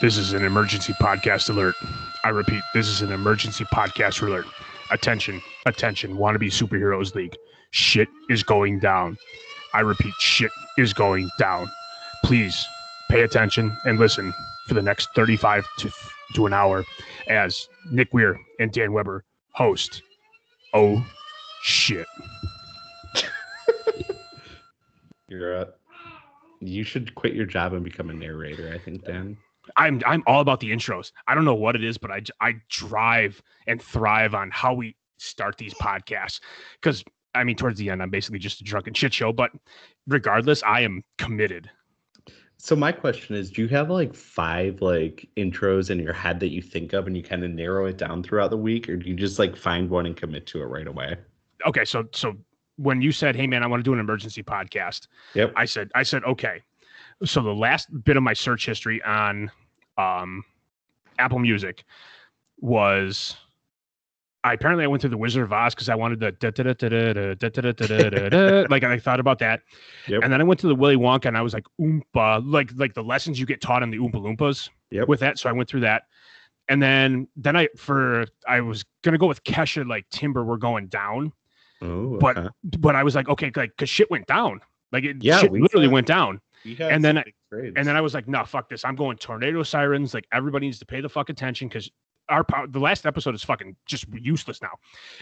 This is an emergency podcast alert. I repeat, this is an emergency podcast alert. Attention, attention, wannabe superheroes league. Shit is going down. I repeat, shit is going down. Please pay attention and listen for the next 35 to, to an hour as Nick Wier and Dan Weber host. Oh, shit. You're a, you should quit your job and become a narrator, I think, Dan. I'm I'm all about the intros. I don't know what it is, but I I drive and thrive on how we start these podcasts because I mean towards the end I'm basically just a drunken shit show, but regardless, I am committed. So my question is, do you have like five like intros in your head that you think of and you kind of narrow it down throughout the week, or do you just like find one and commit to it right away? Okay, so so when you said, "Hey man, I want to do an emergency podcast." Yep. I said I said, "Okay." So the last bit of my search history on um, Apple Music was I apparently I went through the Wizard of Oz because I wanted the like I thought about that, yep. and then I went to the Willy Wonka and I was like oompa like like the lessons you get taught in the Oompa Loompas yep. with that. So I went through that, and then then I for I was gonna go with Kesha like Timber we're going down, oh, but okay. but I was like okay like because shit went down, like it Yeah, shit we literally said- went down. Had and then I- And then I was like, no, fuck this. I'm going tornado sirens. Like everybody needs to pay the fuck attention because our power, the last episode is fucking just useless now.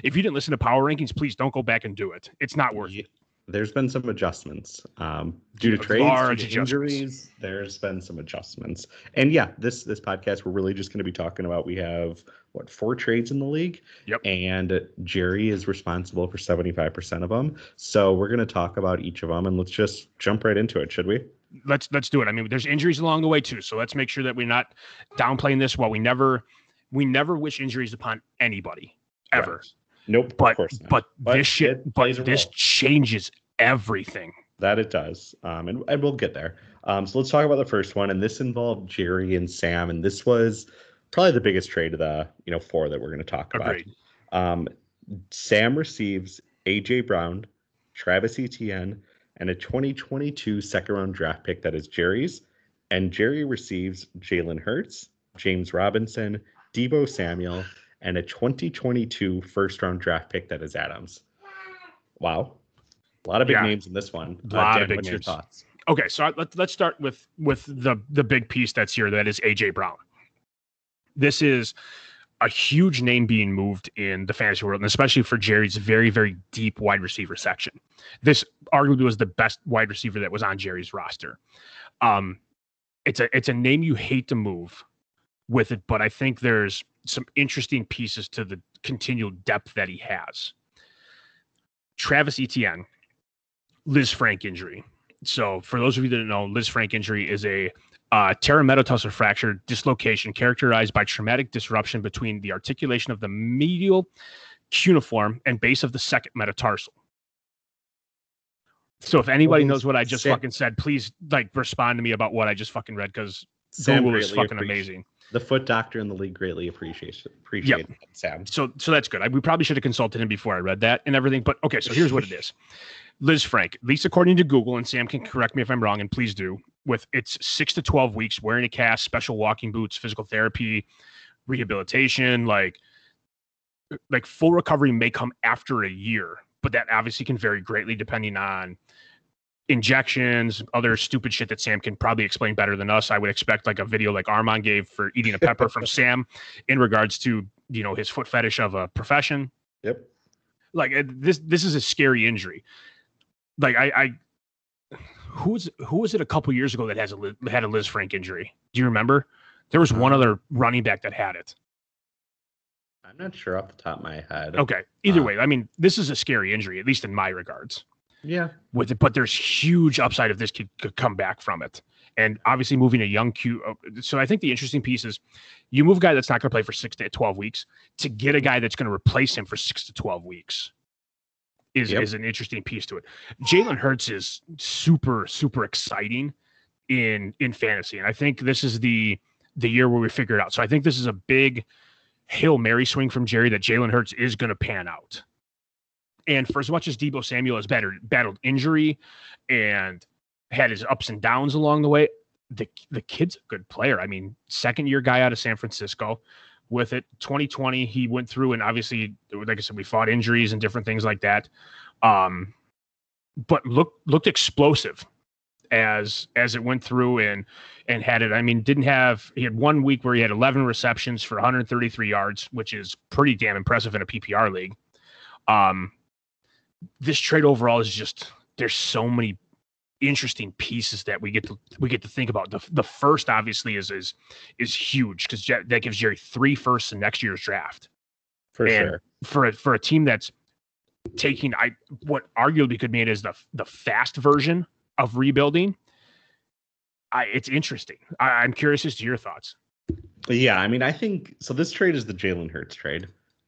If you didn't listen to power rankings, please don't go back and do it. It's not worth Ye- it. There's been some adjustments um, due to trades, due to injuries. There's been some adjustments, and yeah, this this podcast we're really just going to be talking about. We have what four trades in the league, Yep. and Jerry is responsible for seventy five percent of them. So we're going to talk about each of them, and let's just jump right into it, should we? Let's let's do it. I mean, there's injuries along the way too, so let's make sure that we're not downplaying this. While we never we never wish injuries upon anybody ever, Right. Nope, of but course not. but But this shit, it plays a but this changes everything. That it does. Um, and, and we'll get there. Um, so let's talk about the first one. And this involved Jerry and Sam. And this was probably the biggest trade of the, you know, four that we're going to talk about. Um, Sam receives AJ Brown, Travis Etienne, and a 2022 second round draft pick that is Jerry's. And Jerry receives Jalen Hurts, James Robinson, Deebo Samuel, and a 2022 first round draft pick that is Adams. Wow. A lot of big Yeah. names in this one. Uh, Lot of Dan, big what's your names. thoughts? Okay, so let's let's start with with the the big piece that's here. That is AJ Brown. This is a huge name being moved in the fantasy world, and especially for Jerry's very very deep wide receiver section. This arguably was the best wide receiver that was on Jerry's roster. Um, it's a it's a name you hate to move with it, but I think there's some interesting pieces to the continual depth that he has. Travis Etienne, Lisfranc injury. So, for those of you that don't know, Lisfranc injury is a uh, fracture dislocation characterized by traumatic disruption between the articulation of the medial cuneiform and base of the second metatarsal. So, if anybody knows what I just Sam- fucking said, please like respond to me about what I just fucking read because Google is fucking amazing. The foot doctor in the league greatly appreciates appreciate that, Sam. so so that's good. I, we probably should have consulted him before I read that and everything. But okay, so here's what it is. Lisfranc, at least according to Google, and Sam can correct me if I'm wrong, and please do. With it's six to twelve weeks wearing a cast, special walking boots, physical therapy, rehabilitation, like like full recovery may come after a year, but that obviously can vary greatly depending on injections, other stupid shit that Sam can probably explain better than us. I would expect like a video like Armand gave for eating a pepper from Sam in regards to you know his foot fetish of a profession. Yep. Like uh, this this is a scary injury. Like I, I who's who was it a couple years ago that has a had a Lisfranc injury? Do you remember? There was one Uh, other running back that had it. I'm not sure off the top of my head. Okay. Either Uh, way, I mean, this is a scary injury, at least in my regards. Yeah. with it, but there's huge upside if this kid could come back from it. And obviously, moving a young Q. uh, So I think the interesting piece is you move a guy that's not going to play for six to 12 weeks to get a guy that's going to replace him for six to 12 weeks is, Yep. is an interesting piece to it. Jalen Hurts is super, super exciting in in fantasy. And I think this is the the year where we figure it out. So I think this is a big Hail Mary swing from Jerry that Jalen Hurts is going to pan out. And for as much as Deebo Samuel has battled, battled injury and had his ups and downs along the way, the the kid's a good player. I mean, second year guy out of San Francisco. With it, 2020, he went through and obviously, like I said, we fought injuries and different things like that. Um, but looked looked explosive as as it went through and and had it. I mean, didn't have he had one week where he had 11 receptions for 133 yards, which is pretty damn impressive in a PPR league. Um, this trade overall is just there's so many interesting pieces that we get to we get to think about. The the first obviously is is is huge because that gives Jerry three firsts in next year's draft. For and sure. For a, for a team that's taking I what arguably could mean is the the fast version of rebuilding. I it's interesting. I, I'm curious as to your thoughts. Yeah, I mean, I think so. This trade is the Jalen Hurts trade.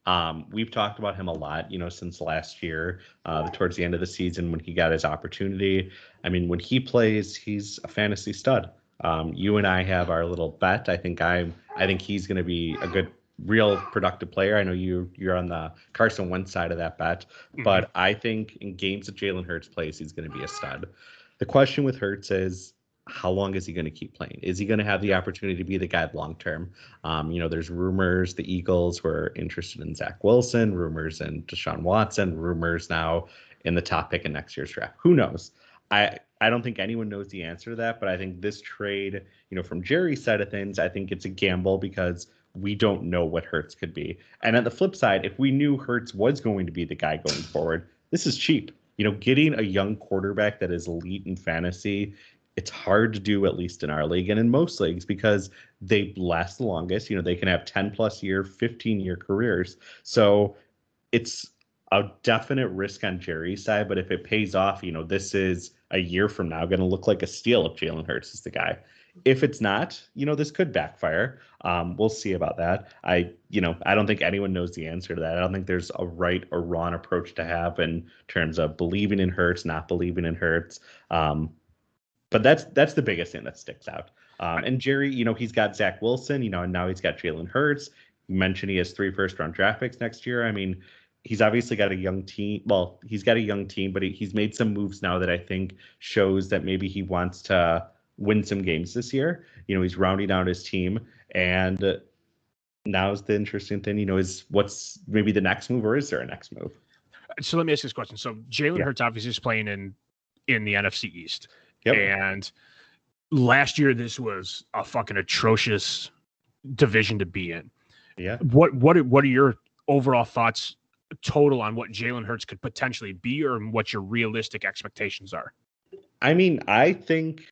Um, we've talked about him a lot, you know, since last year, uh, towards the end of the season when he got his opportunity. I mean, when he plays, he's a fantasy stud. Um, you and I have our little bet. I think I'm. I think he's going to be a good, real productive player. I know you you're on the Carson Wentz side of that bet, Mm-hmm. but I think in games that Jalen Hurts plays, he's going to be a stud. The question with Hurts is how long is he going to keep playing? Is he going to have the opportunity to be the guy long term? Um, you know, there's rumors the Eagles were interested in Zach Wilson, rumors in Deshaun Watson, rumors now in the top pick in next year's draft. Who knows? I I don't think anyone knows the answer to that, but I think this trade, you know, from Jerry's side of things, I think it's a gamble because we don't know what Hurts could be. And on the flip side, if we knew Hurts was going to be the guy going forward, this is cheap. You know, getting a young quarterback that is elite in fantasy, it's hard to do at least in our league and in most leagues because they last the longest. You know, they can have 10 plus year, 15 year careers. So it's a definite risk on Jerry's side, but if it pays off, you know, this is a year from now going to look like a steal if Jalen Hurts is the guy. If it's not, you know, this could backfire. Um, we'll see about that. I, you know, I don't think anyone knows the answer to that. I don't think there's a right or wrong approach to have in terms of believing in Hurts, not believing in Hurts. Um, but that's that's the biggest thing that sticks out. Um, and Jerry, you know, he's got Zach Wilson, you know, and now he's got Jalen Hurts. You mentioned he has three first round draft picks next year. I mean, he's obviously got a young team. Well, he's got a young team, but he, he's made some moves now that I think shows that maybe he wants to win some games this year. You know, he's rounding out his team, and now's the interesting thing. You know, is what's maybe the next move, or is there a next move? So let me ask this question. So Jalen Yeah. Hurts obviously is playing in in the NFC East. Yep. And last year this was a fucking atrocious division to be in. Yeah. What what are, what are your overall thoughts total on what Jalen Hurts could potentially be or what your realistic expectations are? I mean, I think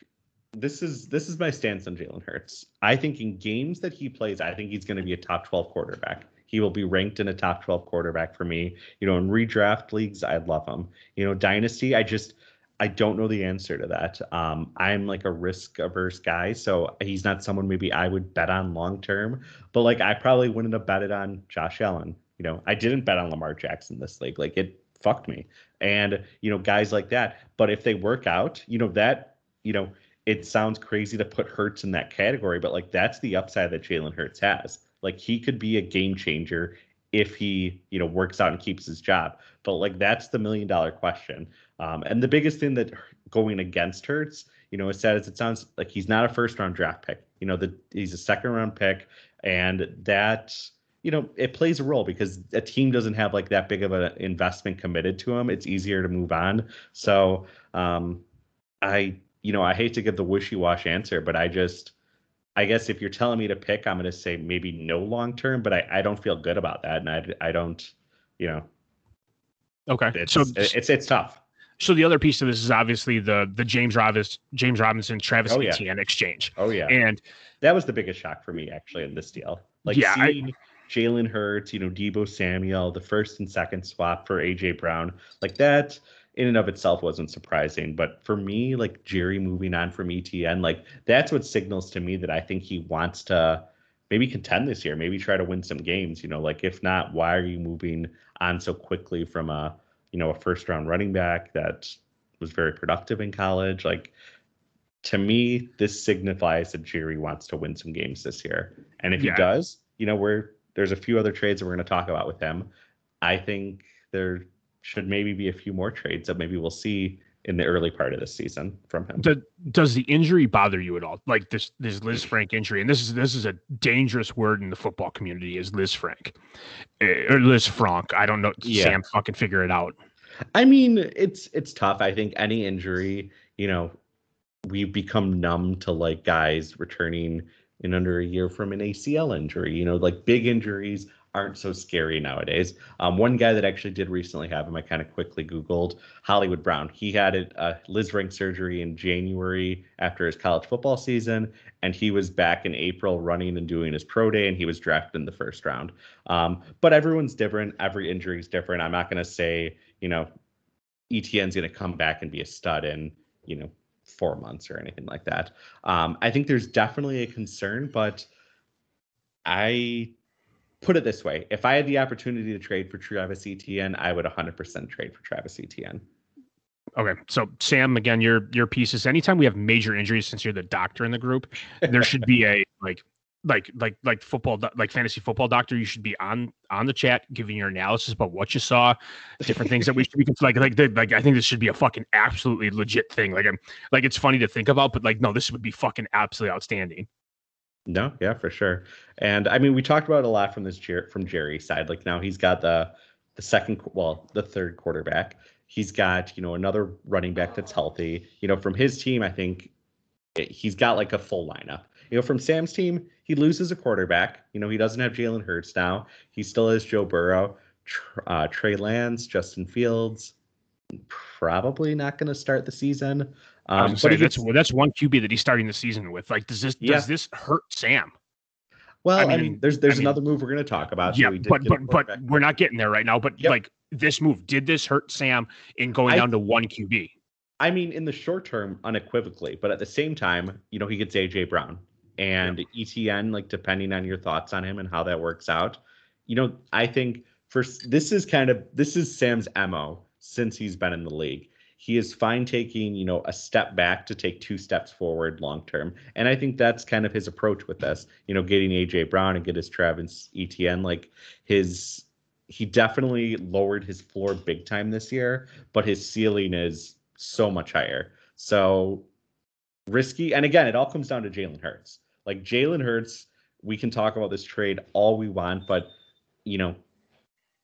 this is this is my stance on Jalen Hurts. I think in games that he plays, I think he's going to be a top 12 quarterback. He will be ranked in a top 12 quarterback for me. You know, in redraft leagues, I'd love him. You know, dynasty, I just I don't know the answer to that. Um, I'm like a risk averse guy, so he's not someone maybe I would bet on long term. But like, I probably wouldn't have betted on Josh Allen. You know, I didn't bet on Lamar Jackson this league. Like, it fucked me. And you know, guys like that. But if they work out, you know that you know it sounds crazy to put Hurts in that category, but like that's the upside that Jalen Hurts has. Like he could be a game changer if he, you know, works out and keeps his job. But like that's the million dollar question. Um, and the biggest thing that going against Hurts, you know, is sad as it sounds like he's not a first round draft pick. You know, that he's a second round pick, and that you know it plays a role because a team doesn't have like that big of an investment committed to him. It's easier to move on. So um, I you know, I hate to give the wishy-wash answer, but I just, I guess if you're telling me to pick, I'm going to say maybe no long term, but I, I don't feel good about that, and I, I don't, you know, Okay. it's so it's it's tough. so the other piece of this is obviously the the James Robinson James Robinson Travis Oh, yeah. Etienne exchange. Oh yeah, And that was the biggest shock for me actually in this deal. Like Yeah, seeing Jalen Hurts, you know, Deebo Samuel, the first and second swap for AJ Brown, like that in and of itself wasn't surprising. But for me, like Jerry moving on from ETN, like that's what signals to me that I think he wants to maybe contend this year, maybe try to win some games. You know, like if not, why are you moving on so quickly from a you know a first round running back that was very productive in college? Like to me, this signifies that Jerry wants to win some games this year. And if Yeah. he does, you know, we're there's a few other trades that we're going to talk about with him. I think they're should maybe be a few more trades that maybe we'll see in the early part of the season from him. Does, does the injury bother you at all? Like this this Lisfranc injury, and this is this is a dangerous word in the football community is Liz Frank eh, or Lisfranc. I don't know. Yeah. Sam fucking figure it out. I mean, it's it's tough. I think any injury, you know, we become numb to like guys returning in under a year from an ACL injury. You know, like big injuries aren't so scary nowadays. Um, one guy that actually did recently have him, I kind of quickly Googled Hollywood Brown. He had a, a Lisfranc surgery in January after his college football season, and he was back in April running and doing his pro day, and he was drafted in the first round. Um, but everyone's different. Every injury is different. I'm not going to say, you know, ETN's going to come back and be a stud in, you know, four months or anything like that. Um, I think there's definitely a concern, but I put it this way: if I had the opportunity to trade for Travis Etienne, I would 100% trade for Travis Etienne. Okay, so Sam, again, your your piece is anytime we have major injuries, since you're the doctor in the group, there should be a like like like like football like fantasy football doctor you should be on on the chat giving your analysis about what you saw different things that we should be like like like i think this should be a fucking absolutely legit thing like i'm like it's funny to think about but like no this would be fucking absolutely outstanding no, yeah, for sure. And I mean, we talked about it a lot from this from Jerry's side. Like now he's got the the second, well, the third quarterback. He's got you know another running back that's healthy. You know, from his team, I think he's got like a full lineup. You know, from Sam's team, he loses a quarterback. You know, he doesn't have Jalen Hurts now. He still has Joe Burrow, uh, Trey Lance, Justin Fields. Probably not going to start the season. Um, but that's that's one QB that he's starting the season with. Like, does this yeah. does this hurt Sam? Well, I mean, I mean there's there's I mean, another move we're going to talk about. Yeah, so but but but we're not getting there right now. But yep. like this move, did this hurt Sam in going I, down to one QB? I mean, in the short term, unequivocally, but at the same time, you know, he gets AJ Brown and yep. ETN. Like, depending on your thoughts on him and how that works out, you know, I think first this is kind of this is Sam's mo since he's been in the league he is fine taking you know a step back to take two steps forward long term. And i think that's kind of his approach with this you know getting aj brown and get his travis etienne like his he definitely lowered his floor big time this year but his ceiling is so much higher. So risky and again it all comes down to jalen hurts. Like jalen hurts we can talk about this trade all we want but you know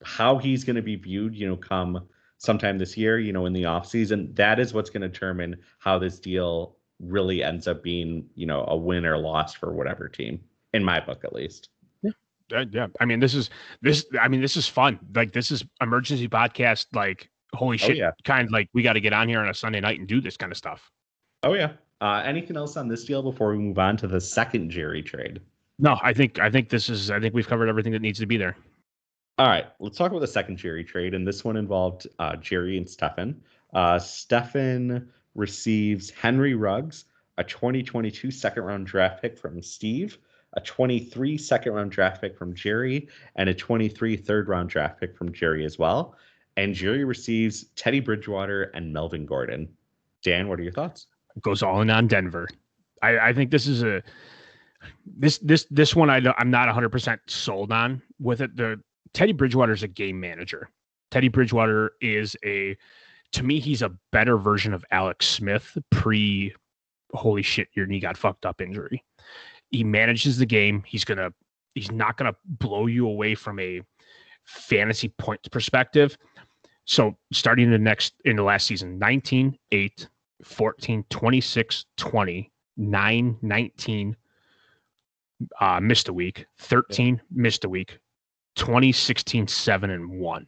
how he's going to be viewed you know come sometime this year, you know, in the off season, that is what's going to determine how this deal really ends up being, you know, a win or loss for whatever team, in my book at least. Yeah, yeah. I mean, this is this. I mean, this is fun. Like, this is emergency podcast. Like, holy oh, shit! Oh, yeah. Kind of like we got to get on here on a Sunday night and do this kind of stuff. Oh yeah. Uh, anything else on this deal before we move on to the second Jerry trade? No, I think I think this is. I think we've covered everything that needs to be there. All right, let's talk about the second Jerry trade, and this one involved uh, Jerry and Stefan. Uh, Stefan receives Henry Ruggs, a 2022 second round draft pick from Steve, a 23 second round draft pick from Jerry, and a 23 third round draft pick from Jerry as well. And Jerry receives Teddy Bridgewater and Melvin Gordon. Dan, what are your thoughts? Goes all in on Denver. I, I think this is a this this this one I I'm not 100 percent sold on with it. The Teddy Bridgewater is a game manager. Teddy Bridgewater is a, to me, he's a better version of Alex Smith pre, holy shit, your knee got fucked up injury. He manages the game. He's gonna, he's not gonna blow you away from a fantasy points perspective. So starting the next in the last season, 19, 8, 14, 26, 20, 9, 19, uh, missed a week, 13, missed a week, 2016 7 and 1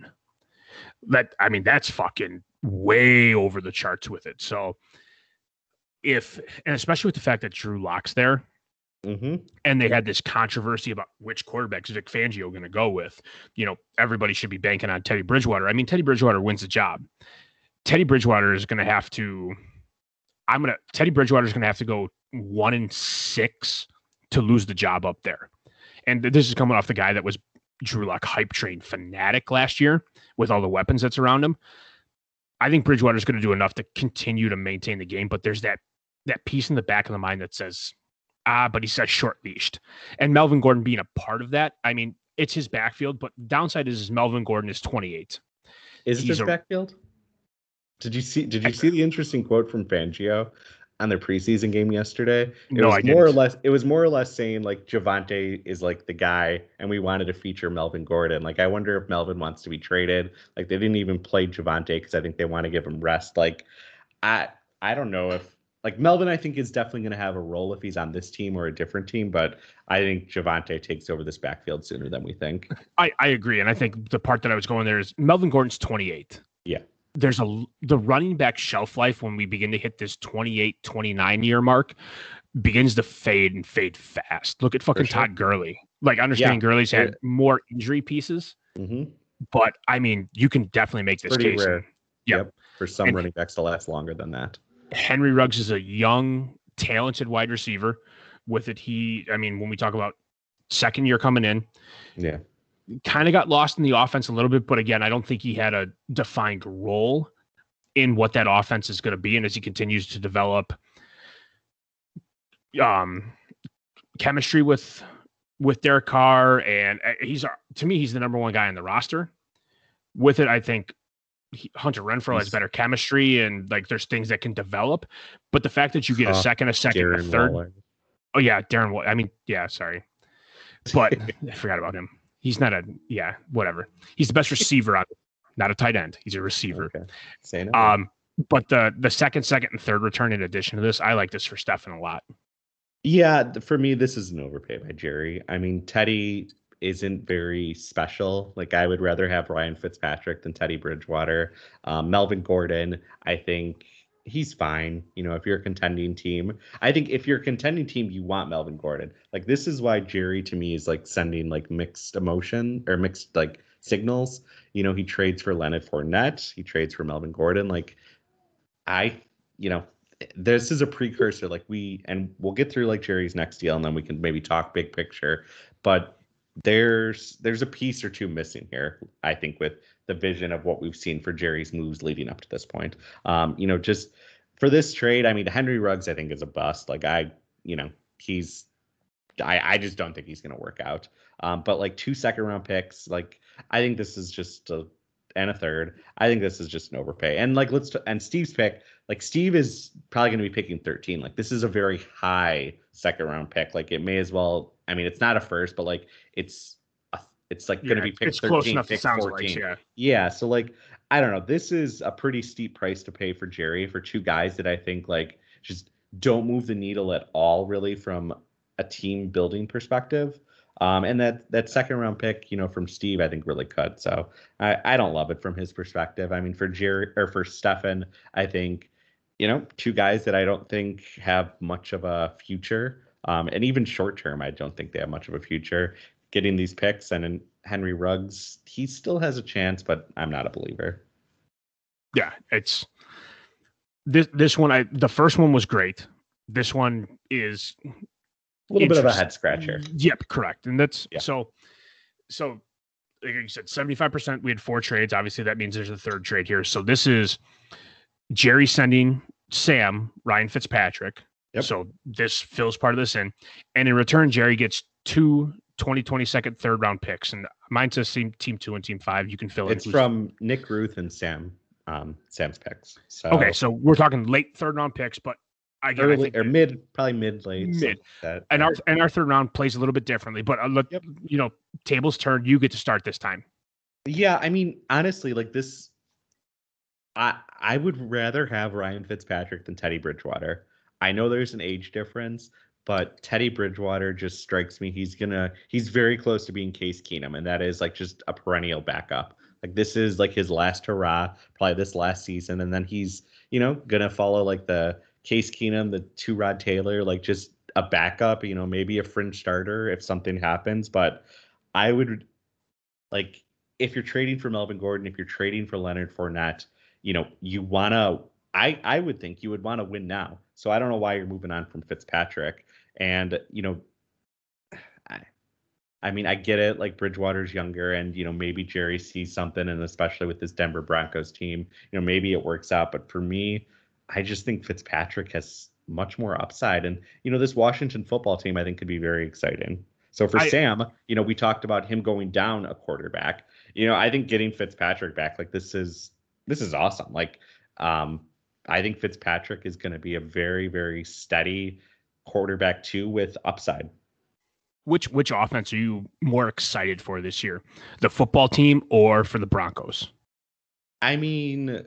that i mean that's fucking way over the charts with it. So if and especially with the fact that drew Lock's there mm-hmm. and they had this controversy about which quarterbacks Vic Fangio going to go with you know everybody should be banking on Teddy Bridgewater. I mean Teddy Bridgewater wins the job. Teddy Bridgewater is going to have to I'm going to Teddy Bridgewater is going to have to go 1 in 6 to lose the job up there. And this is coming off the guy that was Drew Lock hype train fanatic last year with all the weapons that's around him. I think Bridgewater's going to do enough to continue to maintain the game, but there's that that piece in the back of the mind that says, ah, but he says short leashed. And Melvin Gordon being a part of that, I mean, it's his backfield, but downside is Melvin Gordon is 28. Is it his a- backfield? Did you see? Did you see the interesting quote from Fangio on their preseason game yesterday? It No, was I more or didn't. less. It was more or less saying like Javonte is like the guy, and we wanted to feature Melvin Gordon. Like I wonder if Melvin wants to be traded. Like they didn't even play Javonte because I think they want to give him rest. Like I I don't know if like Melvin I think is definitely going to have a role if he's on this team or a different team, but I think Javonte takes over this backfield sooner than we think. I, I agree. And I think the part that I was going there is Melvin Gordon's 28. Yeah. There's a the running back shelf life when we begin to hit this 28, 29 year mark begins to fade and fade fast. Look at fucking sure. Todd Gurley. Like understanding Gurley's had more injury pieces, hmm but I mean, you can definitely make this case. rare. Yep. For some And- running backs to last longer than that. Henry Ruggs is a young, talented wide receiver. With it, he, I mean, when we talk about second year coming in, Yeah. Kind of got lost in the offense a little bit, but again, I don't think he had a defined role in what that offense is going to be. And as he continues to develop um, chemistry with with Derek Carr, and uh, he's to me, he's the number one guy on the roster. With it, I think Hunter Renfrow has better chemistry, and like there's things that can develop. But the fact that you get a second, a second, a third, Waller. Oh yeah, Darren. I mean, yeah, sorry, but I forgot about him. He's not a yeah, whatever. He's the best receiver on, not a tight end. He's a receiver. Okay. Say no. Um, but the the second, second, and third return in addition to this, I like this for Stefan a lot. yeah, for me, this is an overpay by Jerry. I mean, Teddy isn't very special. Like I would rather have Ryan Fitzpatrick than Teddy Bridgewater. Um, Melvin Gordon, I think he's fine. You know, if you're a contending team, I think if you're a contending team, you want Melvin Gordon. Like this is why Jerry to me is like sending like mixed emotion or mixed like signals. You know, he trades for Leonard Fournette, he trades for Melvin Gordon. Like I, you know, this is a precursor. Like we, and we'll get through like Jerry's next deal, and then we can maybe talk big picture. But there's there's a piece or two missing here. I think with the vision of what we've seen for Jerry's moves leading up to this point. Um, you know, just for this trade, I mean, Henry Ruggs, I think is a bust. Like I, you know, he's, I, I just don't think he's going to work out. Um, but like two second round picks, like I think this is just a and a third. I think this is just an overpay. And like let's and Steve's pick, like Steve is probably going to be picking 13. Like this is a very high second round pick. Like it may as well. I mean, it's not a first, but like it's it's like going to Yeah, be picked it's 13, close enough. It pick sounds 14. like yeah. Yeah, so like I don't know. This is a pretty steep price to pay for Jerry for two guys that I think like just don't move the needle at all, really, from a team building perspective. Um, and that that second round pick, you know, from Steve, I think really cut. So I, I don't love it from his perspective. I mean, for Jerry or for Stefan, I think, you know, two guys that I don't think have much of a future. Um, and even short term, I don't think they have much of a future getting these picks. And in Henry Ruggs, he still has a chance, but I'm not a believer. yeah, it's this this one. I the first one was great. This one is A little bit of a head scratcher. Yep, correct. And that's Yeah. so so like you said, 75% we had four trades. Obviously, that means there's a third trade here. So this is Jerry sending Sam Ryan Fitzpatrick. Yep. So this fills part of this in. And in return, Jerry gets two 2020 second third round picks. And mine says team team two and team five. You can fill in It's from Nick Ruth and Sam, um, Sam's picks. So Okay, so we're talking late third round picks, but again, I early think or mid, probably mid late. Mid. that. and our and our third round plays a little bit differently. But uh, look, Yep. you know, tables turn. You get to start this time. Yeah, I mean, honestly, like this, I I would rather have Ryan Fitzpatrick than Teddy Bridgewater. I know there's an age difference, but Teddy Bridgewater just strikes me. He's gonna he's very close to being Case Keenum, and that is like just a perennial backup. Like this is like his last hurrah, probably this last season, and then he's you know gonna follow like the Case Keenum, the Tyrod Taylor, like just a backup. You know, maybe a fringe starter if something happens, but I would like if you're trading for Melvin Gordon, if you're trading for Leonard Fournette, you know, you wanna I I would think you would want to win now. So I don't know why you're moving on from Fitzpatrick. And, you know, I I mean, I get it, like Bridgewater's younger and you know, maybe Jerry sees something and especially with this Denver Broncos team, you know, maybe it works out. But for me, I just think Fitzpatrick has much more upside. And, you know, this Washington football team I think could be very exciting. So for I- Sam, you know, we talked about him going down a quarterback you know, I think getting Fitzpatrick back, like this is this is awesome. Like, um, I think Fitzpatrick is going to be a very, very steady quarterback too with upside. Which which offense are you more excited for this year? The football team or for the Broncos? I mean,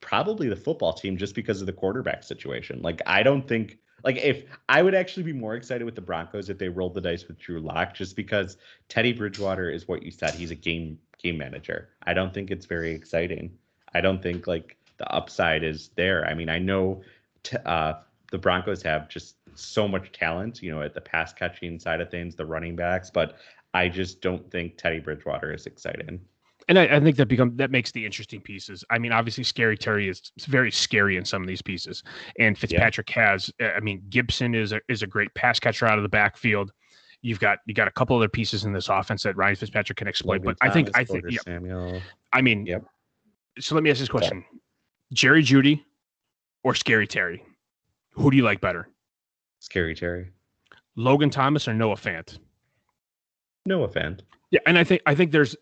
probably the football team just because of the quarterback situation. Like I don't think like if I would actually be more excited with the Broncos if they rolled the dice with Drew Lock, just because Teddy Bridgewater is what you said. He's a game game manager. I don't think it's very exciting. I don't think like the upside is there. I mean, I know t- uh, the Broncos have just so much talent, you know, at the pass catching side of things, the running backs, but I just don't think Teddy Bridgewater is exciting. And I, I think that become that makes the interesting pieces. I mean, obviously, Scary Terry is very scary in some of these pieces, and Fitzpatrick yeah. has. I mean, Gibson is a is a great pass catcher out of the backfield. You've got you got a couple other pieces in this offense that Ryan Fitzpatrick can exploit. Logan but Thomas, I think I think yeah. Samuel. I mean, yep. So let me ask this question: Jerry Jeudy or Scary Terry? Who do you like better? Scary Terry. Logan Thomas or Noah Fant? Noah Fant. Yeah, and I think I think there's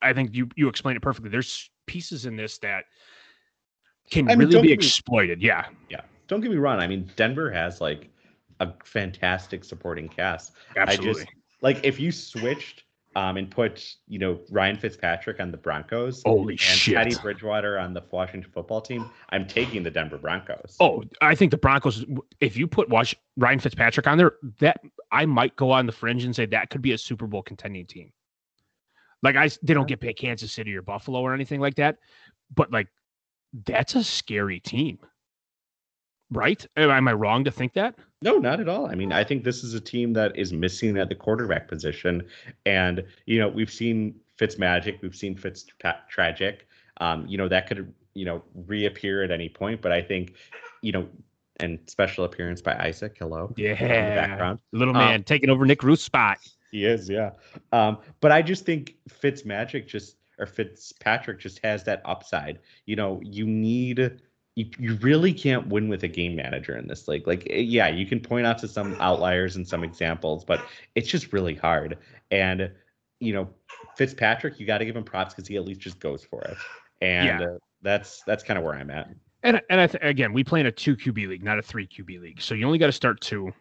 I think you you explained it perfectly. There's pieces in this that can I mean, really be exploited. Me, yeah. Yeah. Don't get me wrong. I mean, Denver has like a fantastic supporting cast. Absolutely. I just like if you switched um, and put you know Ryan Fitzpatrick on the Broncos. Holy and shit! Teddy Bridgewater on the Washington Football Team. I'm taking the Denver Broncos. Oh, I think the Broncos. If you put watch Ryan Fitzpatrick on there, that I might go on the fringe and say that could be a Super Bowl contending team. Like I, they don't get picked Kansas City or Buffalo or anything like that, but like that's a scary team, right? Am I wrong to think that? No, not at all. I mean, I think this is a team that is missing at the quarterback position, and you know we've seen Fitz Magic, we've seen Fitz Tragic. Um, you know that could you know reappear at any point, but I think you know and special appearance by Isaac. Hello. Yeah. background. Little man um, taking over Nick Ruth's spot. He is, yeah. Um, but I just think Fitz Magic just or Fitzpatrick just has that upside. You know, you need you, you really can't win with a game manager in this league. Like, eh, yeah, you can point out to some outliers and some examples, but it's just really hard. And you know, Fitzpatrick, you got to give him props because he at least just goes for it. And yeah. uh, that's that's kind of where I'm at. And and I th- again, we play in a two QB league, not a three QB league. So you only got to start two.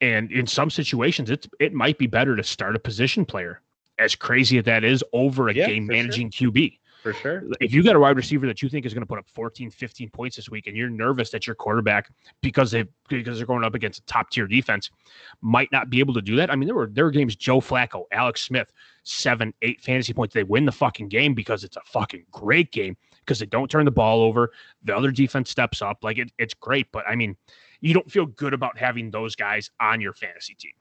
And in some situations, it's it might be better to start a position player, as crazy as that is, over a yeah, game managing sure. QB. For sure. If you got a wide receiver that you think is going to put up 14, 15 points this week, and you're nervous that your quarterback, because they because they're going up against a top tier defense, might not be able to do that. I mean, there were there were games Joe Flacco, Alex Smith, seven, eight fantasy points. They win the fucking game because it's a fucking great game because they don't turn the ball over. The other defense steps up. Like it, it's great. But I mean, you don't feel good about having those guys on your fantasy team.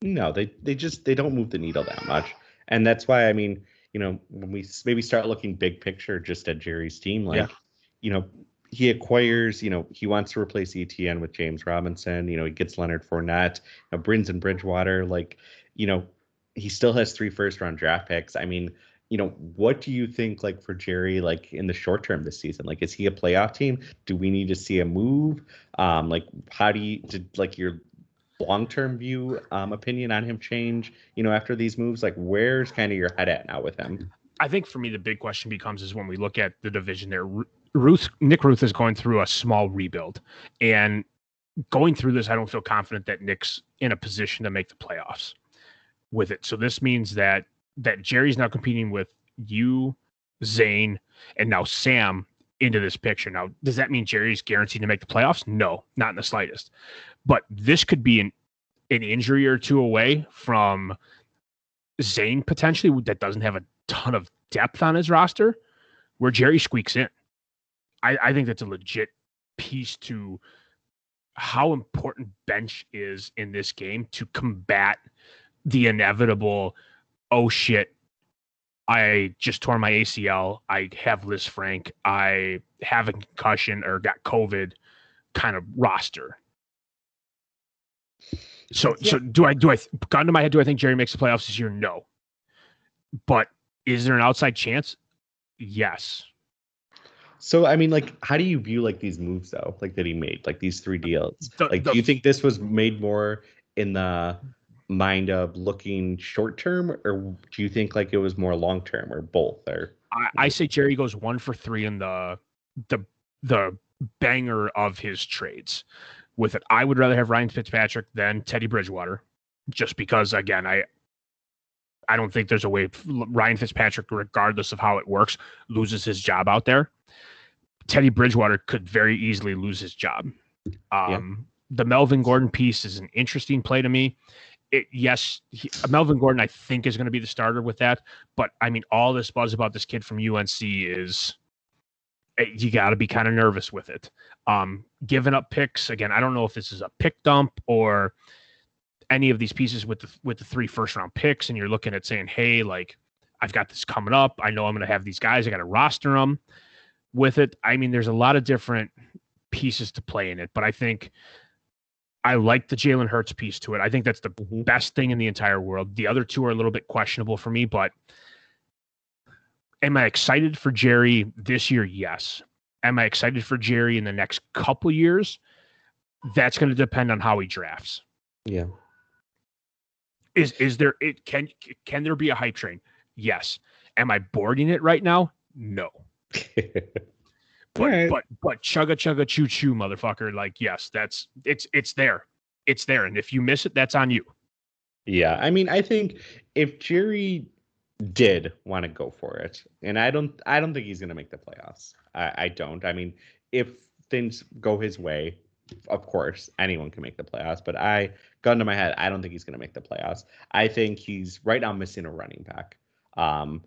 No, they they just they don't move the needle that much, and that's why I mean, you know, when we maybe start looking big picture just at Jerry's team, like, yeah. you know, he acquires, you know, he wants to replace ETN with James Robinson. You know, he gets Leonard Fournette, you know, Brins and Bridgewater. Like, you know, he still has three first round draft picks. I mean, you know, what do you think like for Jerry, like in the short term this season? Like, is he a playoff team? Do we need to see a move? Um, like, how do you did like your long term view um opinion on him change? You know, after these moves, like where's kind of your head at now with him? I think for me the big question becomes is when we look at the division there. Ruth Nick Ruth is going through a small rebuild, and going through this, I don't feel confident that Nick's in a position to make the playoffs with it. So this means that that Jerry's now competing with you, Zane, and now Sam into this picture. Now, does that mean Jerry's guaranteed to make the playoffs? No, not in the slightest. But this could be an an injury or two away from Zane potentially that doesn't have a ton of depth on his roster, where Jerry squeaks in. I, I think that's a legit piece to how important bench is in this game to combat the inevitable oh shit, I just tore my ACL. I have Liz Lisfranc. I have a concussion or got COVID kind of roster. So, yeah. so do I, do I, gun to my head, do I think Jerry makes the playoffs this year? No. But is there an outside chance? Yes. So, I mean, like, how do you view like these moves though, like that he made, like these three deals? The, like, the, do you think this was made more in the mind of looking short term, or do you think like it was more long term, or both? Or I, I say Jerry goes one for three in the the the banger of his trades. With it, I would rather have Ryan Fitzpatrick than Teddy Bridgewater, just because again, I I don't think there's a way Ryan Fitzpatrick, regardless of how it works, loses his job out there. Teddy Bridgewater could very easily lose his job. Um, yeah. The Melvin Gordon piece is an interesting play to me. It, yes, he, Melvin Gordon, I think, is going to be the starter with that. But I mean, all this buzz about this kid from UNC is eh, you got to be kind of nervous with it. Um, giving up picks again, I don't know if this is a pick dump or any of these pieces with the with the three first round picks, and you're looking at saying, hey, like I've got this coming up. I know I'm going to have these guys. I got to roster them with it. I mean, there's a lot of different pieces to play in it, but I think I like the Jalen Hurts piece to it. I think that's the mm-hmm. best thing in the entire world. The other two are a little bit questionable for me, but am I excited for Jerry this year? Yes. Am I excited for Jerry in the next couple years? That's going to depend on how he drafts. Yeah. Is is there it can can there be a hype train? Yes. Am I boarding it right now? No. but right. but but chugga chugga choo choo motherfucker. Like yes that's it's it's there. It's there. And if you miss it that's on you. Yeah. I mean i think if jerry did want to go for it and i don't i don't think he's going to make the playoffs. I, I don't. I mean if things go his way of course anyone can make the playoffs. But i gun to my head i don't think he's going to make the playoffs. I think he's right now missing a running back. Um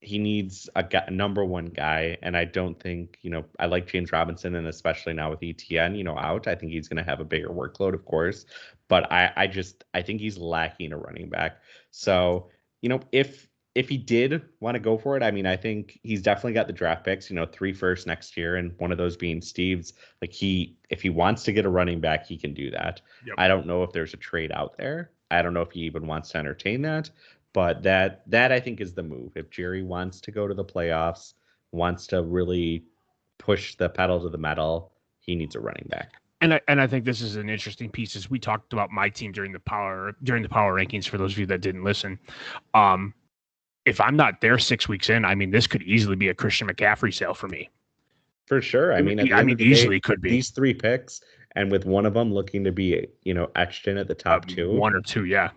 he needs a, a, number one guy, and I don't think you know I like James Robinson, and especially now with ETN you know out, I think he's going to have a bigger workload, of course. But I I just I think he's lacking a running back. So you know if if he did want to go for it, I mean I think he's definitely got the draft picks. You know three first next year, and one of those being Steve's. Like he if he wants to get a running back, he can do that. Yep. I don't know if there's a trade out there. I don't know if he even wants to entertain that. But that that I think is the move. If Jerry wants to go to the playoffs, wants to really push the pedal to the metal, he needs a running back. And I, and I think this is an interesting piece as we talked about my team during the power during the power rankings for those of you that didn't listen. Um, if I'm not there six weeks in, I mean, this could easily be a Christian McCaffrey sale for me. For sure. I mean, I mean, easily could be these three picks, and with one of them looking to be, you know, etched in at the top uh, two, one or two, yeah.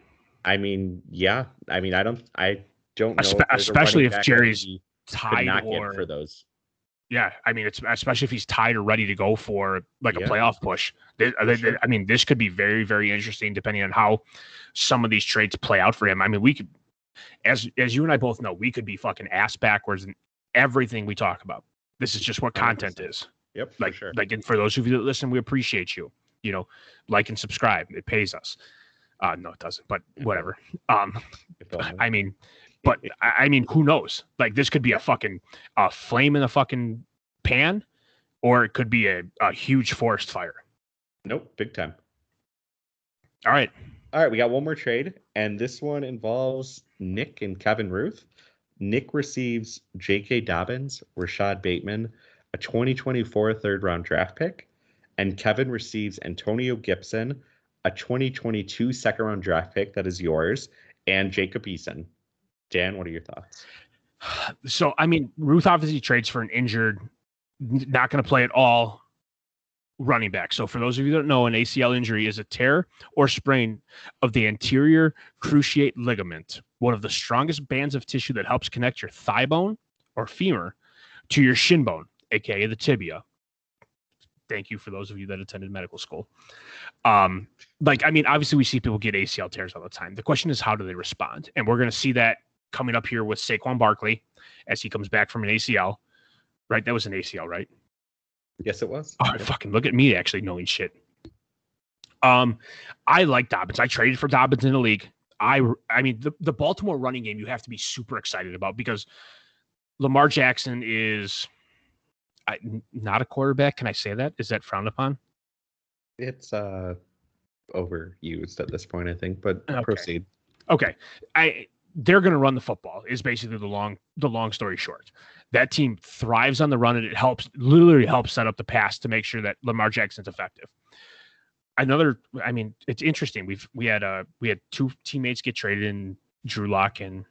I mean, yeah. I mean, I don't, I don't know, Espe- especially if Jerry's tied not or for those. Yeah, I mean, it's especially if he's tied or ready to go for like yeah. a playoff push. They, they, sure. I mean, this could be very, very interesting depending on how some of these trades play out for him. I mean, we could, as as you and I both know, we could be fucking ass backwards in everything we talk about. This is just what content is. Yep, like sure. like, and for those of you that listen, we appreciate you. You know, like and subscribe. It pays us. Uh, no, it doesn't. But whatever. Um, I mean, but I mean, who knows? Like this could be a fucking a flame in a fucking pan, or it could be a, a huge forest fire. Nope, big time. All right. All right, we got one more trade, and this one involves Nick and Kevin Ruth. Nick receives J.K. Dobbins, Rashod Bateman, a 2024 third round draft pick, and Kevin receives Antonio Gibson, a 2022 second round draft pick that is yours, and Jacob Eason. Dan, what are your thoughts? So, I mean, Ruth obviously trades for an injured, not going to play at all running back. So, for those of you that don't know, an ACL injury is a tear or sprain of the anterior cruciate ligament, one of the strongest bands of tissue that helps connect your thigh bone or femur to your shin bone, aka the tibia thank you for those of you that attended medical school. Um, like, I mean, obviously we see people get ACL tears all the time. The question is, how do they respond? And we're going to see that coming up here with Saquon Barkley as he comes back from an ACL. Right? That was an ACL, right? Yes, it was. Oh, fucking look at me actually knowing shit. Um, I like Dobbins. I traded for Dobbins in the league. I, I mean, the, the Baltimore running game you have to be super excited about because Lamar Jackson is I, not a quarterback. Can I say that? Is that frowned upon? It's uh overused at this point, I think. But okay. proceed. Okay, I they're going to run the football. Is basically the long the long story short. That team thrives on the run, and it helps literally helps set up the pass to make sure that Lamar Jackson's effective. another. I mean, it's interesting. We've we had uh we had two teammates get traded in Drew Lock and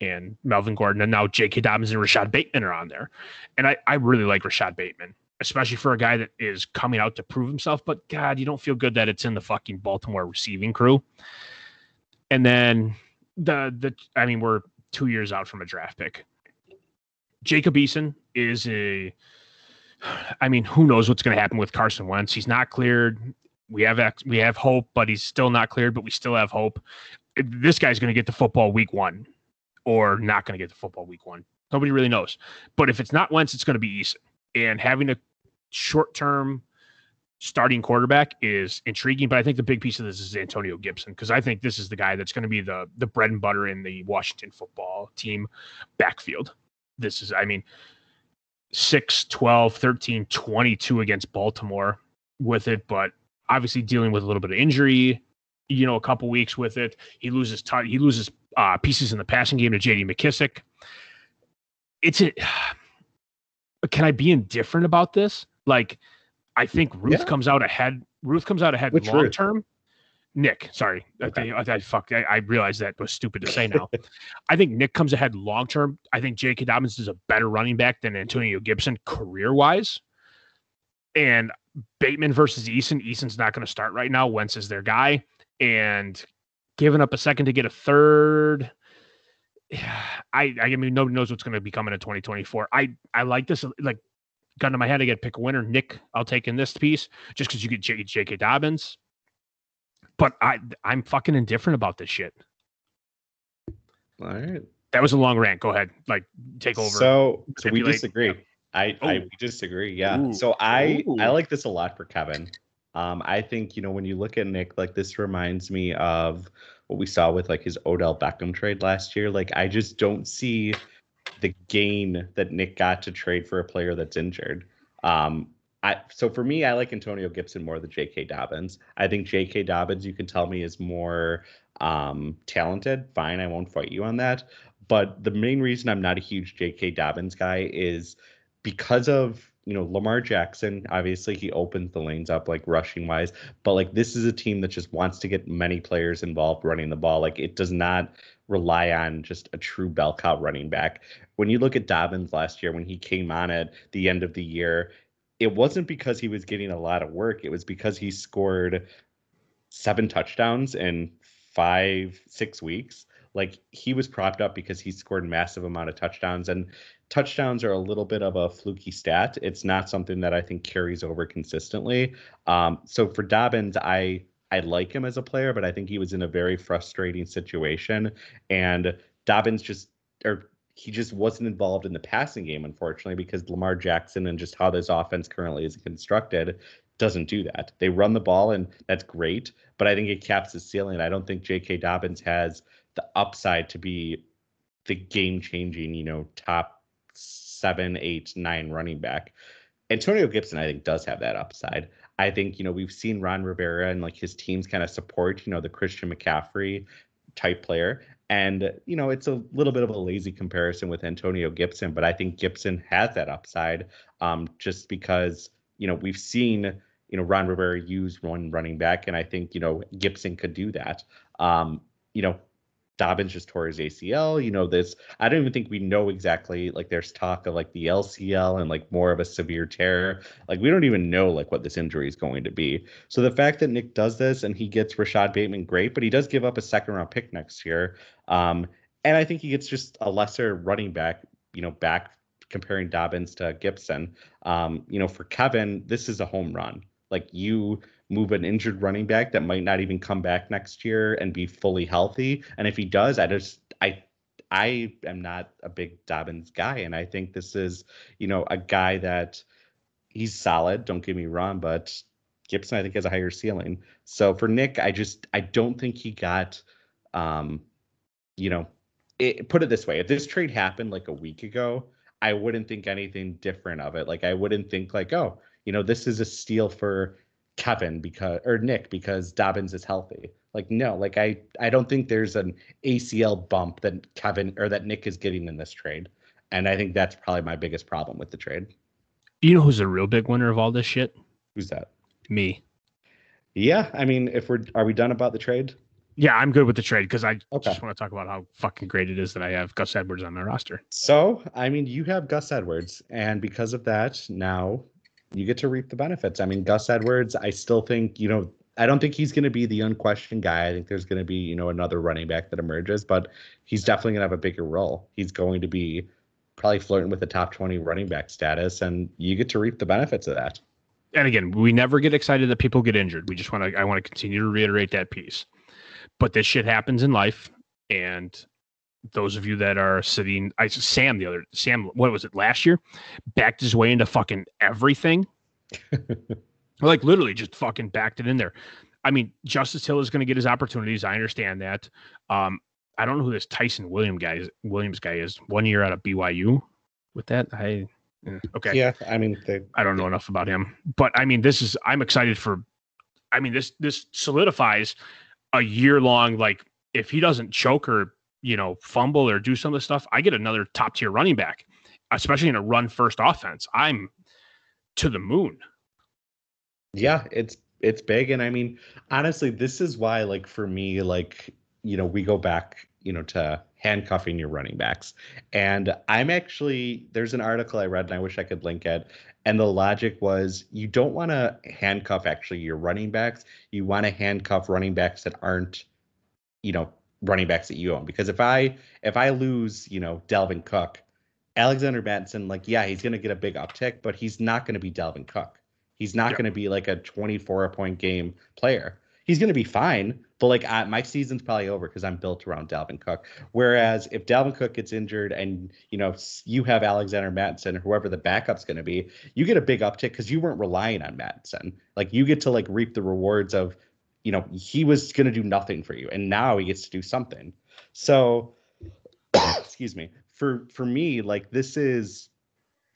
and Melvin Gordon, and now J.K. Dobbins and Rashod Bateman are on there, and I I really like Rashod Bateman, especially for a guy that is coming out to prove himself. But God, you don't feel good that it's in the fucking Baltimore receiving crew. And then the the I mean, we're two years out from a draft pick. Jacob Eason is a I mean, who knows what's going to happen with Carson Wentz? He's not cleared. We have we have hope, but he's still not cleared. But we still have hope. This guy's going to get the football week one, or not going to get the football week one. Nobody really knows. But if it's not Wentz, it's going to be Eason. And having a short term starting quarterback is intriguing. But I think the big piece of this is Antonio Gibson because I think this is the guy that's going to be the the bread and butter in the Washington football team backfield. This is, I mean, 6, 12, 13, 22 against Baltimore with it, but obviously dealing with a little bit of injury, you know, a couple weeks with it. He loses t- he loses uh, pieces in the passing game to JD McKissic. It's a can I be indifferent about this? Like, I think Ruth yeah. comes out ahead. Ruth comes out ahead Which long term. Nick, sorry, okay. I, I, I fuck. I, I realized that was stupid to say now. I think Nick comes ahead long term. I think J.K. Dobbins is a better running back than Antonio Gibson career wise. And Bateman versus Eason. Eason's not going to start right now. Wentz is their guy, and giving up a second to get a third. I I mean nobody knows what's going to be coming in 2024. I I like this like gun to my head. I get pick a winner. Nick, I'll take in this piece just because you get J, J.K. Dobbins. But I I'm fucking indifferent about this shit. All right. That was a long rant. Go ahead. Like take over. So so we disagree. Yeah. I, I we disagree. Yeah. Ooh. So I Ooh. I like this a lot for Kevin. Um, I think you know when you look at Nick, like this reminds me of what we saw with like his Odell Beckham trade last year. Like I just don't see the gain that Nick got to trade for a player that's injured. Um, I, so for me, I like Antonio Gibson more than J.K. Dobbins. I think J.K. Dobbins, you can tell me, is more um, talented. Fine, I won't fight you on that. But the main reason I'm not a huge J.K. Dobbins guy is because of you know Lamar Jackson. Obviously, he opens the lanes up like rushing wise, but like this is a team that just wants to get many players involved running the ball. Like it does not rely on just a true bell cow running back. When you look at Dobbins last year, when he came on at the end of the year, it wasn't because he was getting a lot of work. It was because he scored seven touchdowns in five, six weeks. Like he was propped up because he scored a massive amount of touchdowns and touchdowns are a little bit of a fluky stat. It's not something that I think carries over consistently. Um, so for Dobbins, I I like him as a player, but I think he was in a very frustrating situation. And Dobbins just or he just wasn't involved in the passing game, unfortunately, because Lamar Jackson and just how this offense currently is constructed doesn't do that. They run the ball, and that's great, but I think it caps the ceiling. I don't think J.K. Dobbins has the upside to be the game changing, you know, top seven, eight, nine running back. Antonio Gibson, I think, does have that upside. I think, you know, we've seen Ron Rivera and like his teams kind of support, you know, the Christian McCaffrey type player. And, you know, it's a little bit of a lazy comparison with Antonio Gibson, but I think Gibson has that upside um, just because, you know, we've seen, you know, Ron Rivera use one running back, and I think, you know, Gibson could do that. Um, you know, Dobbins just tore his ACL. You know, this, I don't even think we know exactly. Like, there's talk of like the LCL and like more of a severe tear. Like, we don't even know like what this injury is going to be. So the fact that Nick does this and he gets Rashod Bateman, great, but he does give up a second round pick next year. Um, and I think he gets just a lesser running back, you know, back comparing Dobbins to Gibson. Um, you know, for Kevin, this is a home run. Like, you move an injured running back that might not even come back next year and be fully healthy. And if he does, I just I I am not a big Dobbins guy, and I think this is you know a guy that he's solid. Don't get me wrong, but Gibson I think has a higher ceiling. So for Nick, I just I don't think he got um you know it, put it this way if this trade happened like a week ago i wouldn't think anything different of it like i wouldn't think like oh you know this is a steal for Kevin because or Nick because Dobbins is healthy. Like no, like I I don't think there's an ACL bump that Kevin or that Nick is getting in this trade. And I think that's probably my biggest problem with the trade. You know who's a real big winner of all this shit? Who's that? Me. Yeah, I mean, if we're are we done about the trade? Yeah, I'm good with the trade because I Okay. just want to talk about how fucking great it is that I have Gus Edwards on my roster. So, I mean, you have Gus Edwards, and because of that, now you get to reap the benefits. I mean, Gus Edwards, I still think, you know, I don't think he's going to be the unquestioned guy. I think there's going to be, you know, another running back that emerges, but he's definitely going to have a bigger role. He's going to be probably flirting with the top 20 running back status, and you get to reap the benefits of that. And again, we never get excited that people get injured. We just want to. I want to continue to reiterate that piece. But this shit happens in life, and those of you that are sitting, I Sam the other Sam, what was it last year? Backed his way into fucking everything. like literally, just fucking backed it in there. I mean, Justice Hill is going to get his opportunities. I understand that. Um, I don't know who this Ty'Son William guy is. Williams guy is. One year out of BYU. With that, I eh, okay. Yeah, I mean, they, I don't know enough about him, but I mean, this is I'm excited for. I mean, this this solidifies a year long. Like, if he doesn't choke or you know fumble or do some of the stuff, I get another top tier running back, especially in a run first offense. I'm to the moon. yeah it's it's big and i mean honestly this is why like for me like you know we go back you know to handcuffing your running backs and i'm actually there's an article i read and i wish i could link it and the logic was you don't want to handcuff actually your running backs you want to handcuff running backs that aren't you know running backs that you own because if i if i lose you know dalvin cook alexander Mattison, like yeah he's going to get a big uptick but he's not going to be dalvin cook He's not Yeah. going to be like a 24 point game player. He's going to be fine, but like I, my season's probably over because I'm built around Dalvin Cook. Whereas if Dalvin Cook gets injured and you know you have Alexander Mattison or whoever the backup's going to be, you get a big uptick because you weren't relying on Mattison. Like you get to like reap the rewards of, you know, he was going to do nothing for you, and now he gets to do something. So, excuse me. For for me, like this is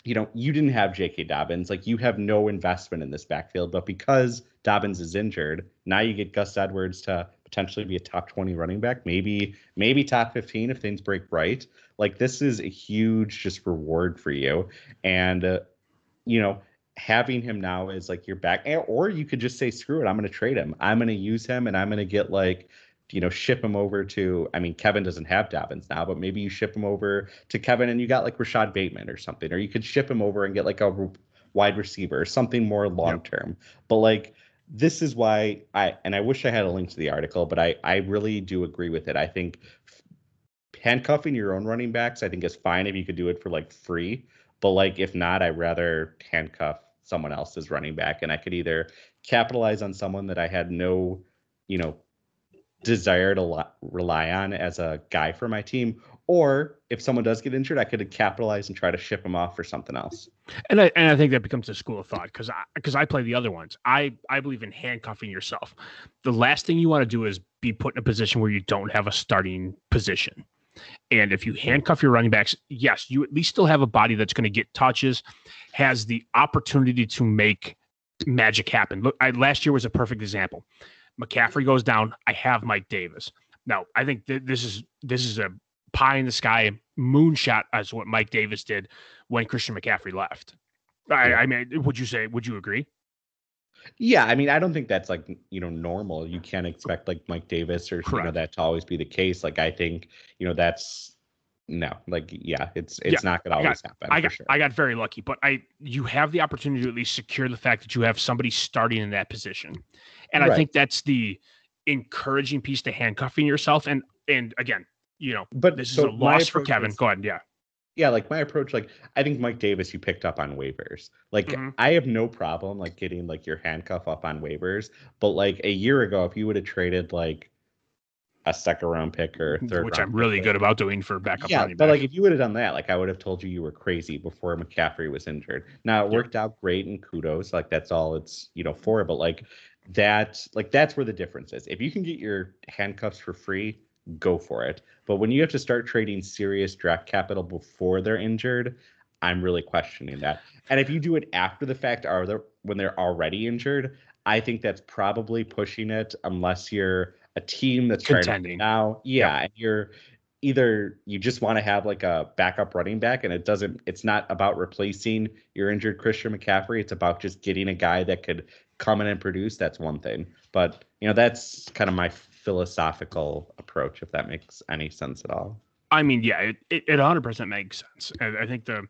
you know, you didn't have J.K. Dobbins. Like, you have no investment in this backfield. But because Dobbins is injured, now you get Gus Edwards to potentially be a top 20 running back, maybe, maybe top 15 if things break right. Like, this is a huge just reward for you. And, uh, you know, having him now is like your back, or you could just say, screw it, I'm going to trade him. I'm going to use him and I'm going to get like, you know, ship him over to. I mean, Kevin doesn't have Dobbins now, but maybe you ship him over to Kevin and you got like Rashod Bateman or something, or you could ship him over and get like a wide receiver or something more long term. But like, this is why I and I wish I had a link to the article, but I I really do agree with it. I think handcuffing your own running backs, I think is fine if you could do it for like free. But like if not, I'd rather handcuff someone else's running back, and I could either capitalize on someone that I had no, you know, desire to li- rely on as a guy for my team, or if someone does get injured, I could capitalize and try to ship them off for something else. And I and I think that becomes a school of thought because I because I play the other ones. I I believe in handcuffing yourself. The last thing you want to do is be put in a position where you don't have a starting position. And if you handcuff your running backs, yes, you at least still have a body that's going to get touches, has the opportunity to make magic happen. Look, I, last year was a perfect example. McCaffrey goes down. I have Mike Davis. Now, I think th- this is this is a pie in the sky moonshot as what Mike Davis did when Christian McCaffrey left. I, I mean, would you say? Would you agree? Yeah, I mean, I don't think that's like you know normal. You can't expect like Mike Davis or you know that to always be the case. Like I think you know that's no, like yeah, it's it's not gonna I got- always happen I got sure. I got very lucky, but I you have the opportunity to at least secure the fact that you have somebody starting in that position, and I think that's the encouraging piece to handcuffing yourself. And and again, you know, but this so is a loss for Kevin. is- Go ahead, yeah, yeah, like my approach, like I think Mike Davis, you picked up on waivers. Like Mhm. I have no problem like getting like your handcuff up on waivers, but like a year ago, if you would have traded like a second round pick or third, which round I'm really pick, good about doing for backup Yeah, but back. like if you would have done that, like I would have told you you were crazy before McCaffrey was injured. Now it Yeah. worked out great and kudos, like that's all it's you know for. But like that, like that's where the difference is. If you can get your handcuffs for free, go for it. But when you have to start trading serious draft capital before they're injured, I'm really questioning that. And if you do it after the fact, are they when they're already injured, I think that's probably pushing it. Unless you're a team that's trying to Contending. now, yeah, and you're either you just want to have like a backup running back and it doesn't it's not about replacing your injured Christian McCaffrey it's about just getting a guy that could come in and produce that's one thing but you know that's kind of my philosophical approach if that makes any sense at all I mean yeah it it, it 100% makes sense and I think the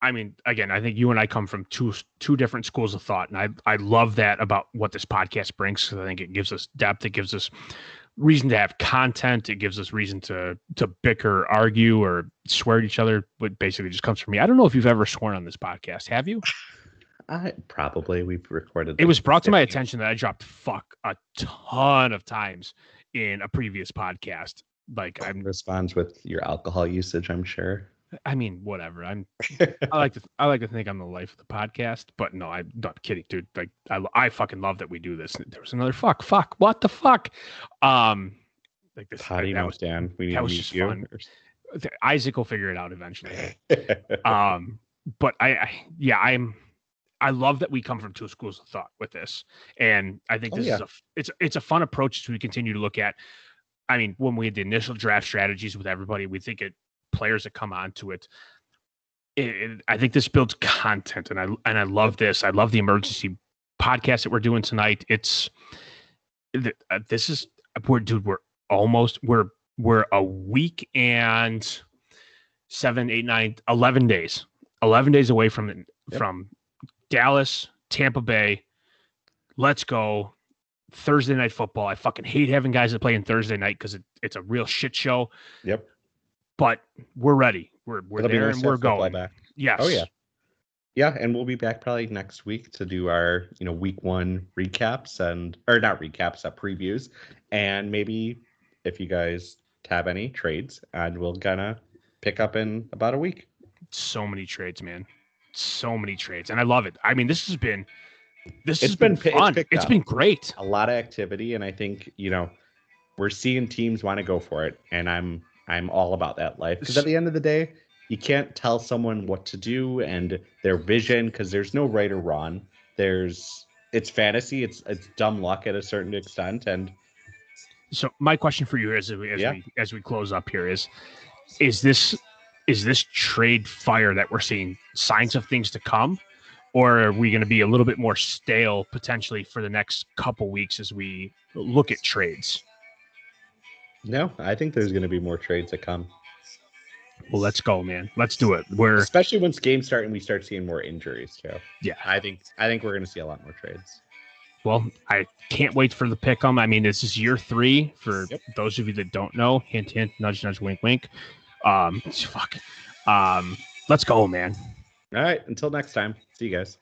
I mean again I think you and I come from two two different schools of thought and I I love that about what this podcast brings because I think it gives us depth it gives us reason to have content. It gives us reason to to bicker, argue, or swear at each other. But basically, just comes from me. I don't know if you've ever sworn on this podcast. Have you? I probably we've recorded. It was brought to my attention that I dropped "fuck" a ton of times in a previous podcast. Like I'm responds with your alcohol usage. I'm sure. I mean, whatever. I'm. I like to. I like to think I'm the life of the podcast, but no, I'm not kidding, dude. Like, I, I fucking love that we do this. There was another fuck, fuck, what the fuck? Um, like this. How do you know, was, Dan? We need that was just you. fun. Isaac will figure it out eventually. um, but I, I, yeah, I'm. I love that we come from two schools of thought with this, and I think oh, this oh, yeah. is a it's it's a fun approach as we continue to look at. I mean, when we had the initial draft strategies with everybody, we think it players that come onto it. It, it, I think this builds content, and I and I love this. I love the emergency podcast that we're doing tonight. It's uh, this is we're dude. We're almost we're we're a week and seven, eight, nine, 11 days, 11 days away from yep. from Dallas, Tampa Bay. Let's go. Thursday night football. I fucking hate having guys that play in Thursday night because it, it's a real shit show. Yep but we're ready. We're we're It'll there and we're going. Back. Yes. Oh yeah. Yeah, and we'll be back probably next week to do our you know week one recaps and or not recaps, uh, previews, and maybe if you guys have any trades, and we'll gonna pick up in about a week. So many trades, man. So many trades, and I love it. I mean, this has been this it's has been, been fun. it's, it's been great. A lot of activity, and I think you know we're seeing teams want to go for it, and I'm I'm all about that life because at the end of the day, you can't tell someone what to do and their vision because there's no right or wrong. There's it's fantasy. It's it's dumb luck at a certain extent. And so my question for you as, as yeah. we as we close up here is is this is this trade fire that we're seeing signs of things to come or are we going to be a little bit more stale potentially for the next couple weeks as we look at trades no, I think there's going to be more trades that come. Well, let's go, man. Let's do it. We're especially once games start and we start seeing more injuries too. Yeah, I think I think we're going to see a lot more trades. Well, I can't wait for the pick 'em. I mean, this is year three for yep. those of you that don't know. Hint, hint, nudge, nudge, wink, wink. Um, fuck. Um, let's go, man. All right. Until next time. See you guys.